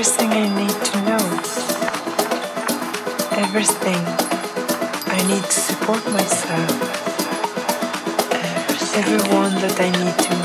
everything I need to know, everything I need to support myself, everyone that I need to